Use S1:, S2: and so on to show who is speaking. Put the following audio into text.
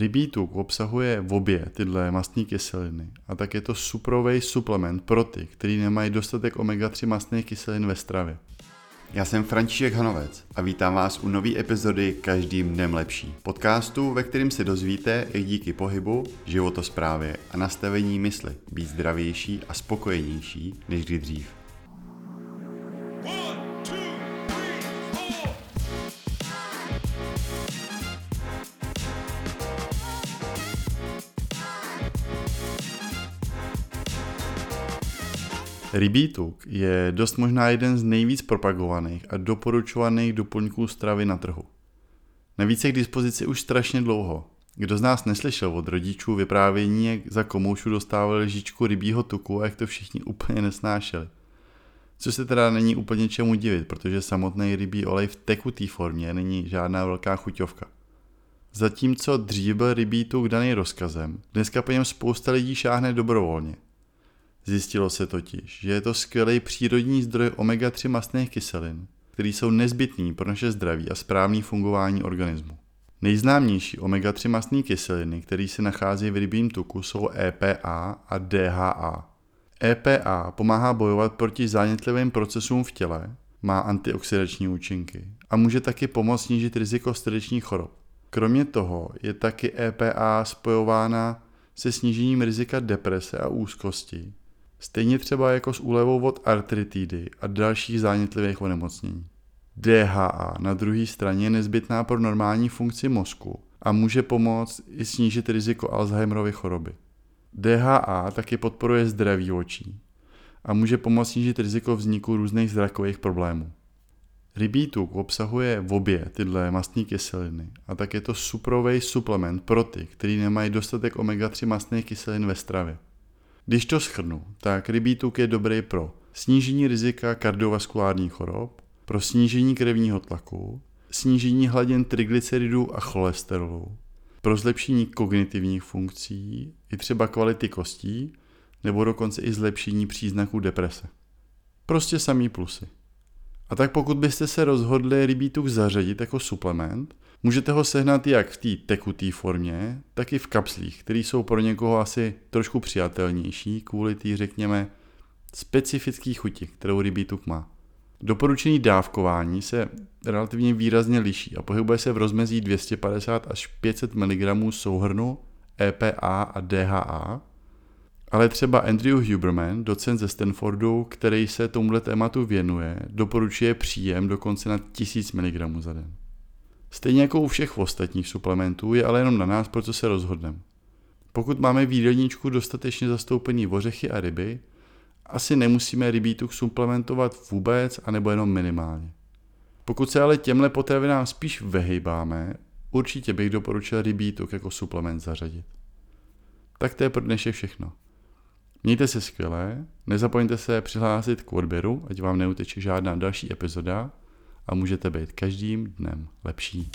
S1: Rybí tuk obsahuje v obě tyhle mastní kyseliny a tak je to suprový suplement pro ty, kteří nemají dostatek omega-3 mastných kyselin ve stravě.
S2: Já jsem František Hanovec a vítám vás u nové epizody Každým dnem lepší. Podcastu, ve kterém se dozvíte, jak díky pohybu, životosprávě a nastavení mysli být zdravější a spokojenější než kdy dřív.
S1: Rybí tuk je dost možná jeden z nejvíc propagovaných a doporučovaných doplňků stravy na trhu. Navíc je k dispozici už strašně dlouho. Kdo z nás neslyšel od rodičů vyprávění, jak za komoušu dostávali lžičku rybího tuku a jak to všichni úplně nesnášeli. Co se teda není úplně čemu divit, protože samotný rybí olej v tekutý formě není žádná velká chuťovka. Zatímco dřív byl rybí tuk daný rozkazem, dneska po něm spousta lidí šáhne dobrovolně – Zjistilo se totiž, že je to skvělý přírodní zdroj omega-3 mastných kyselin, které jsou nezbytný pro naše zdraví a správné fungování organismu. Nejznámější omega-3 mastné kyseliny, které se nachází v rybím tuku, jsou EPA a DHA. EPA pomáhá bojovat proti zánětlivým procesům v těle, má antioxidační účinky a může taky pomoct snížit riziko srdečních chorob. Kromě toho je taky EPA spojována se snížením rizika deprese a úzkosti Stejně třeba jako s úlevou od artritidy a dalších zánětlivých onemocnění. DHA na druhé straně je nezbytná pro normální funkci mozku a může pomoct i snížit riziko Alzheimerovy choroby. DHA taky podporuje zdraví očí a může pomoct snížit riziko vzniku různých zrakových problémů. Rybí tuk obsahuje v obě tyhle mastní kyseliny a tak je to suprový suplement pro ty, kteří nemají dostatek omega-3 mastných kyselin ve stravě. Když to schrnu, tak rybí tuk je dobrý pro snížení rizika kardiovaskulárních chorob, pro snížení krevního tlaku, snížení hladin triglyceridů a cholesterolu, pro zlepšení kognitivních funkcí, i třeba kvality kostí, nebo dokonce i zlepšení příznaků deprese. Prostě samý plusy. A tak pokud byste se rozhodli rybí tuk zařadit jako suplement, Můžete ho sehnat jak v té tekuté formě, tak i v kapslích, které jsou pro někoho asi trošku přijatelnější kvůli té, řekněme, specifické chuti, kterou rybí tuk má. Doporučený dávkování se relativně výrazně liší a pohybuje se v rozmezí 250 až 500 mg souhrnu EPA a DHA, ale třeba Andrew Huberman, docent ze Stanfordu, který se tomuhle tématu věnuje, doporučuje příjem dokonce na 1000 mg za den. Stejně jako u všech ostatních suplementů je ale jenom na nás, pro co se rozhodneme. Pokud máme v jídelníčku dostatečně zastoupený ořechy a ryby, asi nemusíme rybí tuk suplementovat vůbec anebo jenom minimálně. Pokud se ale těmhle potravinám spíš vyhejbáme, určitě bych doporučil rybí tuk jako suplement zařadit. Tak to je pro dnešek všechno. Mějte se skvěle, nezapomeňte se přihlásit k odběru, ať vám neuteče žádná další epizoda a můžete být každým dnem lepší.